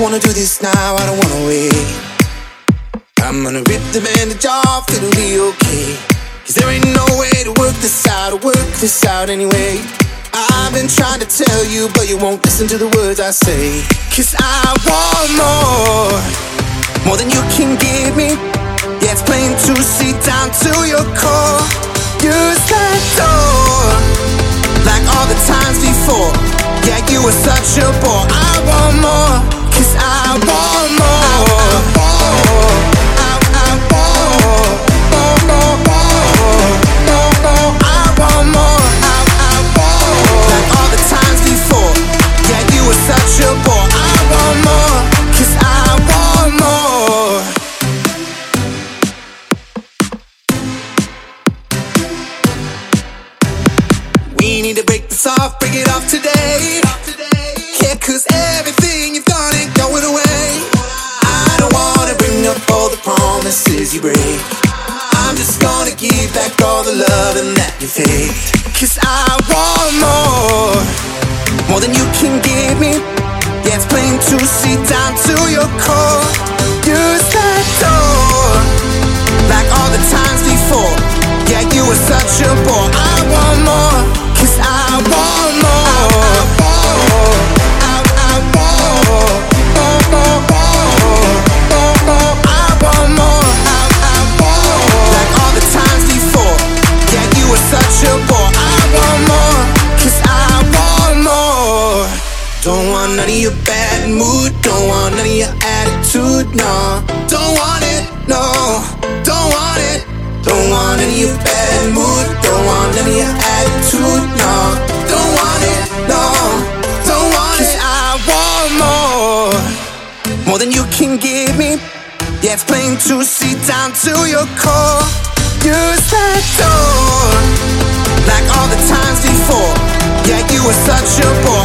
wanna do this now, I don't wanna wait. I'm gonna rip the bandage off, it'll be okay. Cause there ain't no way to work this out, or work this out anyway. I've been trying to tell you, but you won't listen to the words I say. Cause I want more, more than you can give me. Yeah, it's plain to see down to your core. Use that door, like all the times before. Yeah, you were such a bore. I want more, need to break this off, break it off today. Yeah, cause everything give back all the love loving that you faked. Cause I want more, more than you can give me. Yeah, it's plain to see down to your core. Use Don't want none of your bad mood, don't want none of your attitude, no. Don't want it, no. Don't want it. Don't want any of your bad mood, don't want any of your attitude, no. Don't want it, no. Don't want it. I want more, more than you can give me. Yeah, it's plain to see down to your core. Use that door, like all the times before. Yeah, you were such a bore.